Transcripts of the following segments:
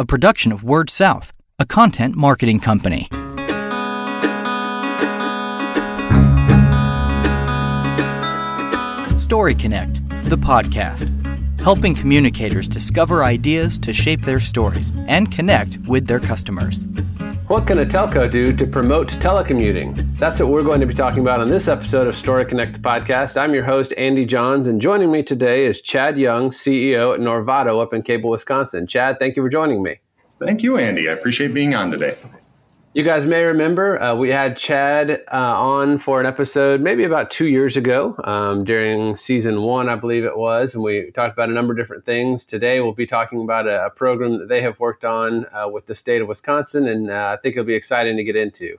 a production of Word South, a content marketing company. Story Connect, the podcast, helping communicators discover ideas to shape their stories and connect with their customers. What can a telco do to promote telecommuting? That's what we're going to be talking about on this episode of Story Connect the podcast. I'm your host, Andy Johns, and joining me today is Chad Young, CEO at Norvado up in Cable, Wisconsin. Chad, thank you for joining me. Thank you, Andy. I appreciate being on today. You guys may remember uh, we had Chad uh, on for an episode maybe about two years ago um, during season one, I believe it was, and we talked about a number of different things. Today we'll be talking about a, a program that they have worked on uh, with the state of Wisconsin, and uh, I think it'll be exciting to get into.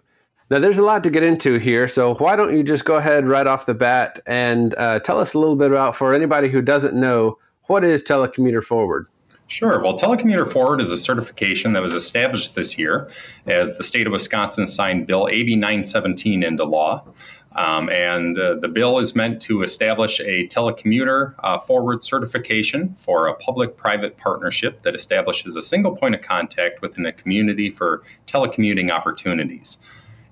Now, there's a lot to get into here, so why don't you just go ahead right off the bat and uh, tell us a little bit about, for anybody who doesn't know, what is Telecommuter Forward? Sure. Well, Telecommuter Forward is a certification that was established this year as the state of Wisconsin signed Bill AB 917 into law. Um, and uh, the bill is meant to establish a telecommuter uh, forward certification for a public private partnership that establishes a single point of contact within a community for telecommuting opportunities.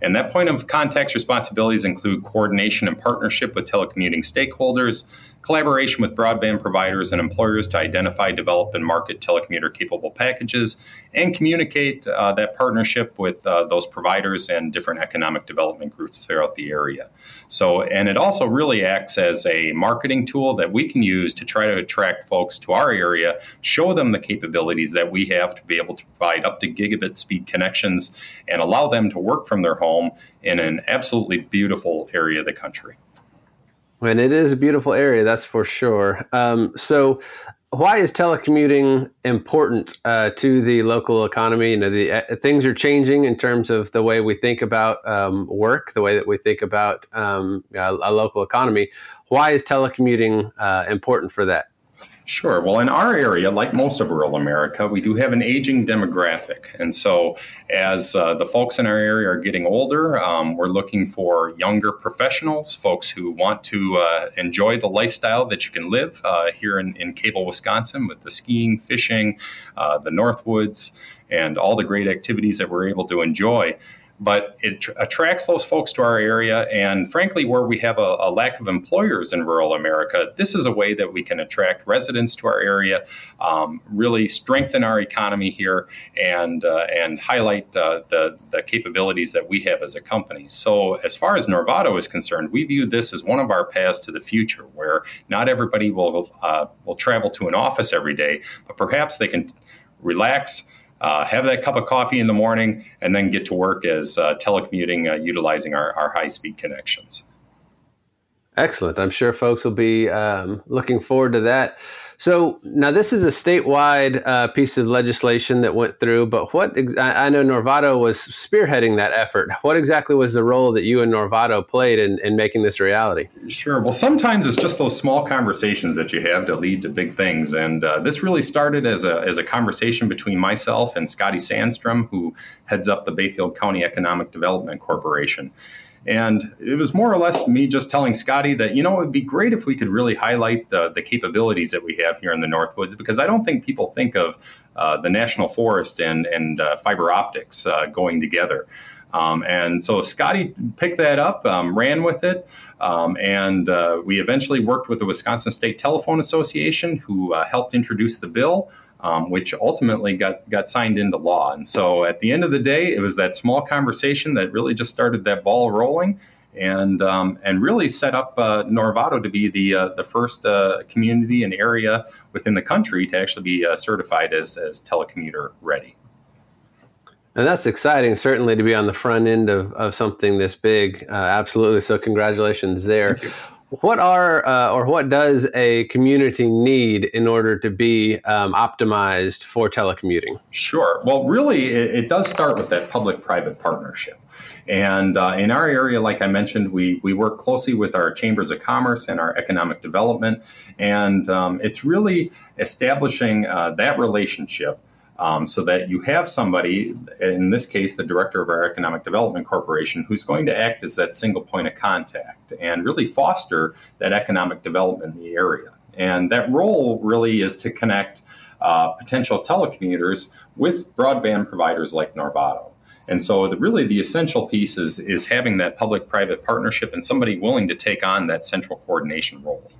And that point of contact's responsibilities include coordination and partnership with telecommuting stakeholders, collaboration with broadband providers and employers to identify, develop, and market telecommuter capable packages, and communicate uh, that partnership with uh, those providers and different economic development groups throughout the area. So, and it also really acts as a marketing tool that we can use to try to attract folks to our area, show them the capabilities that we have to be able to provide up to gigabit speed connections and allow them to work from their home in an absolutely beautiful area of the country. And it is a beautiful area, that's for sure. Um, so, why is telecommuting important uh, to the local economy? You know, the uh, things are changing in terms of the way we think about um, work, the way that we think about um, a, a, local economy. Why is telecommuting uh, important for that? Sure. Well, in our area, like most of rural America, we do have an aging demographic. And so, as uh, the folks in our area are getting older, um, we're looking for younger professionals, folks who want to uh, enjoy the lifestyle that you can live uh, here in, in Cable, Wisconsin, with the skiing, fishing, uh, the Northwoods, and all the great activities that we're able to enjoy but it tr- attracts those folks to our area. And frankly, where we have a, a, lack of employers in rural America, this is a way that we can attract residents to our area, um, really strengthen our economy here, and uh, and highlight uh, the the capabilities that we have as a company. So, as far as Norvado is concerned, we view this as one of our paths to the future, where not everybody will uh, will travel to an office every day, but perhaps they can relax uh, have that cup of coffee in the morning, and then get to work as uh, telecommuting uh, utilizing our, our high speed connections. Excellent. I'm sure folks will be um, looking forward to that. So now this is a statewide uh, piece of legislation that went through, but what ex- I know Norvado was spearheading that effort. What exactly was the role that you and Norvado played in, in making this reality? Sure. Well, sometimes it's just those small conversations that you have to lead to big things, and uh, this really started as a as a conversation between myself and Scotty Sandstrom, who heads up the Bayfield County Economic Development Corporation. And it was more or less me just telling Scotty that, you know, it would be great if we could really highlight the, the capabilities that we have here in the Northwoods because I don't think people think of uh, the national forest and, and uh, fiber optics uh, going together. Um, and so Scotty picked that up, um, ran with it. Um, and uh, we eventually worked with the Wisconsin State Telephone Association, who uh, helped introduce the bill um, which ultimately got got signed into law. And so at the end of the day, it was that small conversation that really just started that ball rolling. And um, and really set up uh, Norvado to be the uh, the first uh, community and area within the country to actually be uh, certified as as telecommuter ready. And that's exciting, certainly, to be on the front end of, of something this big. Uh, absolutely. So, congratulations there what are uh, or what does a community need in order to be um, optimized for telecommuting? Sure. Well, really, it, it does start with that public-private partnership. And uh, in our area, like I mentioned, we, we work closely with our chambers of commerce and our economic development. And um, it's really establishing uh, that relationship um, so that you have somebody, in this case, the director of our Economic Development Corporation, who's going to act as that single point of contact and really foster that economic development in the area. And that role really is to connect uh, potential telecommuters with broadband providers like Norvado. And so, the, really, the essential piece is, is having that public private partnership and somebody willing to take on that central coordination role.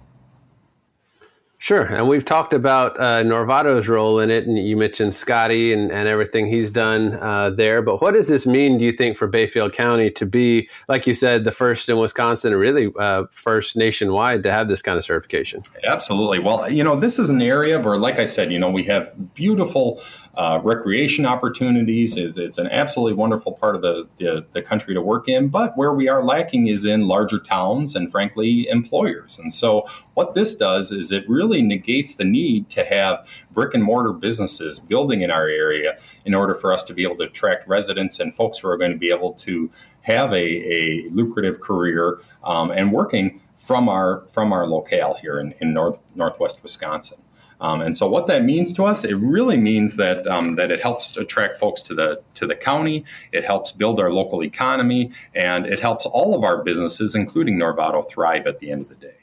Sure. And we've talked about uh, Norvado's role in it, and you mentioned Scotty and, and everything he's done uh, there. But what does this mean, do you think, for Bayfield County to be, like you said, the first in Wisconsin, and really uh, first nationwide to have this kind of certification? Absolutely. Well, you know, this is an area where, like I said, you know, we have beautiful uh, recreation opportunities. It's, it's, an absolutely wonderful part of the, the, the, country to work in. But where we are lacking is in larger towns and, frankly, employers. And so, what this does is it really negates the need to have brick and mortar businesses building in our area in order for us to be able to attract residents and folks who are going to be able to have a, a lucrative career um, and working from our from our locale here in, in north northwest Wisconsin. Um, and so, what that means to us, it really means that um, that it helps attract folks to the to the county. It helps build our local economy, and it helps all of our businesses, including Norvado, thrive at the end of the day.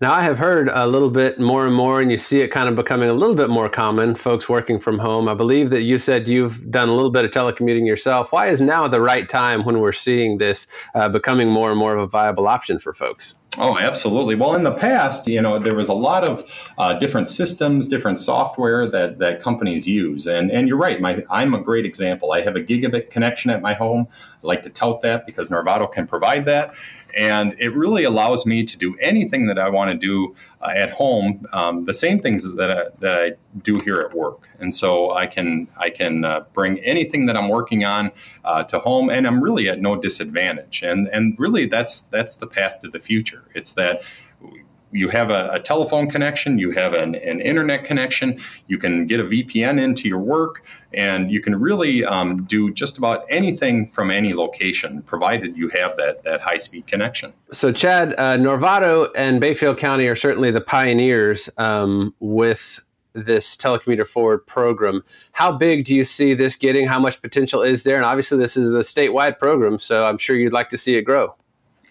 Now, I have heard a little bit more and more, and you see it kind of becoming a little bit more common, folks working from home. I believe that you said you've done a little bit of telecommuting yourself. Why is now the right time when we're seeing this uh, becoming more and more of a viable option for folks? Oh, absolutely. Well, in the past, you know, there was a lot of uh, different systems, different software that, that companies use. And, and you're right, my, I'm a great example. I have a gigabit connection at my home. I like to tout that because Norvado can provide that and it really allows me to do anything that I want to do uh, at home, um, the same things that I, that I do here at work. And so I can I can uh, bring anything that I'm working on uh, to home, and I'm really at no disadvantage. And and really that's that's the path to the future. It's that you have a, a, telephone connection, you have an, an, internet connection, you can get a VPN into your work, and you can really um, do just about anything from any location, provided you have that, that high speed connection. So, Chad, uh, Norvado and Bayfield County are certainly the pioneers um, with this telecommuter forward program. How big do you see this getting? How much potential is there? And obviously, this is a statewide program, so I'm sure you'd like to see it grow.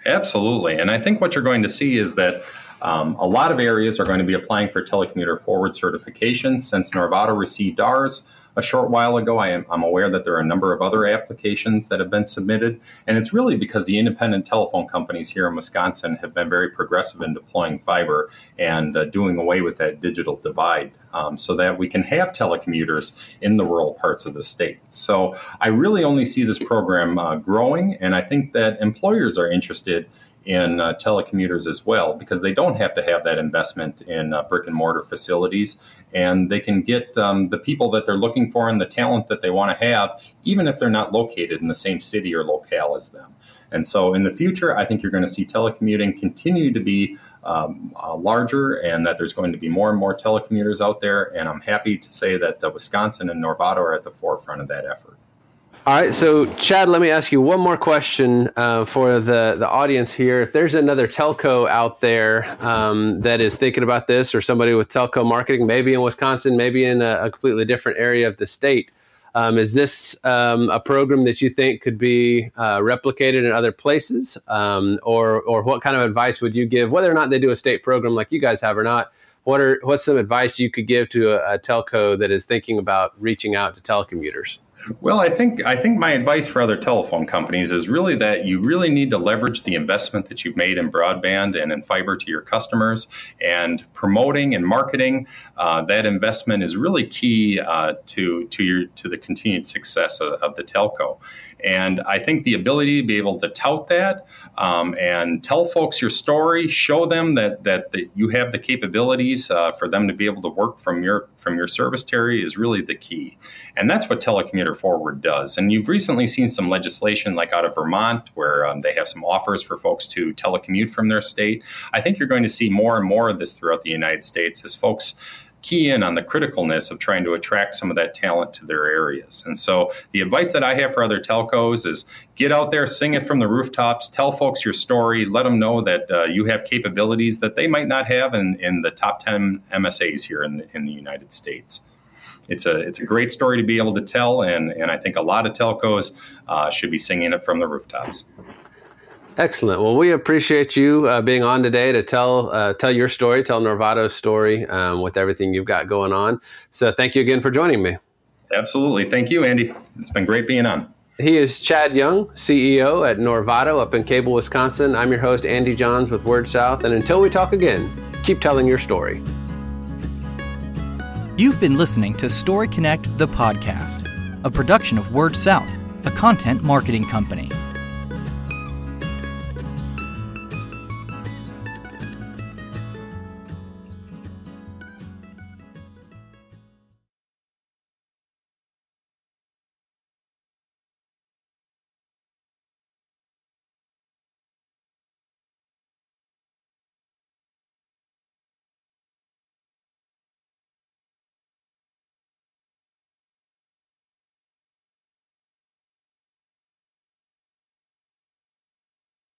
Absolutely. And I think what you're going to see is that um, a lot of areas are going to be applying for telecommuter forward certification. Since Norvado received ours a short while ago, I am, I'm aware that there are a number of other applications that have been submitted. And it's really because the independent telephone companies here in Wisconsin have been very progressive in deploying fiber and uh, doing away with that digital divide um, so that we can have telecommuters in the rural parts of the state. So I really only see this program uh, growing, and I think that employers are interested in uh, telecommuters as well because they don't have to have that investment in uh, brick and mortar facilities. And they can get um, the people that they're looking for and the talent that they want to have even if they're not located in the same city or locale as them. And so in the future i think you're going to see telecommuting continue to be um, uh, larger and that there's going to be more and more telecommuters out there. And i'm happy to say that uh, wisconsin and Norvado are at the forefront of that effort all right, so Chad, let me ask you one more question uh, for the, the audience here. If there's another telco out there um, that is thinking about this, or somebody with telco marketing, maybe in Wisconsin, maybe in a, a completely different area of the state, um, is this um, a program that you think could be uh, replicated in other places, um, or or what kind of advice would you give, whether or not they do a state program like you guys have or not? What are what's some advice you could give to a, a telco that is thinking about reaching out to telecommuters? Well, I think I think my advice for other telephone companies is really that you really need to leverage the investment that you've made in broadband and in fiber to your customers, and promoting and marketing uh, that investment is really key uh, to to your to the continued success of, of the telco. And I think the ability to be able to tout that um, and tell folks your story, show them that that, that you have the capabilities uh, for them to be able to work from your from your service territory is really the key. And that's what Telecommuter Forward does. And you've recently seen some legislation like out of Vermont where um, they have some offers for folks to telecommute from their state. I think you're going to see more and more of this throughout the United States as folks key in on the criticalness of trying to attract some of that talent to their areas. And so the advice that I have for other telcos is get out there, sing it from the rooftops, tell folks your story, let them know that uh, you have capabilities that they might not have in, in the top 10 MSAs here in the, in the United States. It's a, it's a great story to be able to tell, and, and I think a lot of telcos uh, should be singing it from the rooftops. Excellent. Well, we appreciate you uh, being on today to tell uh, tell your story, tell Norvado's story um, with everything you've got going on. So, thank you again for joining me. Absolutely. Thank you, Andy. It's been great being on. He is Chad Young, CEO at Norvado up in Cable, Wisconsin. I'm your host, Andy Johns with Word South. And until we talk again, keep telling your story. You've been listening to Story Connect, the podcast, a production of Word South, a content marketing company.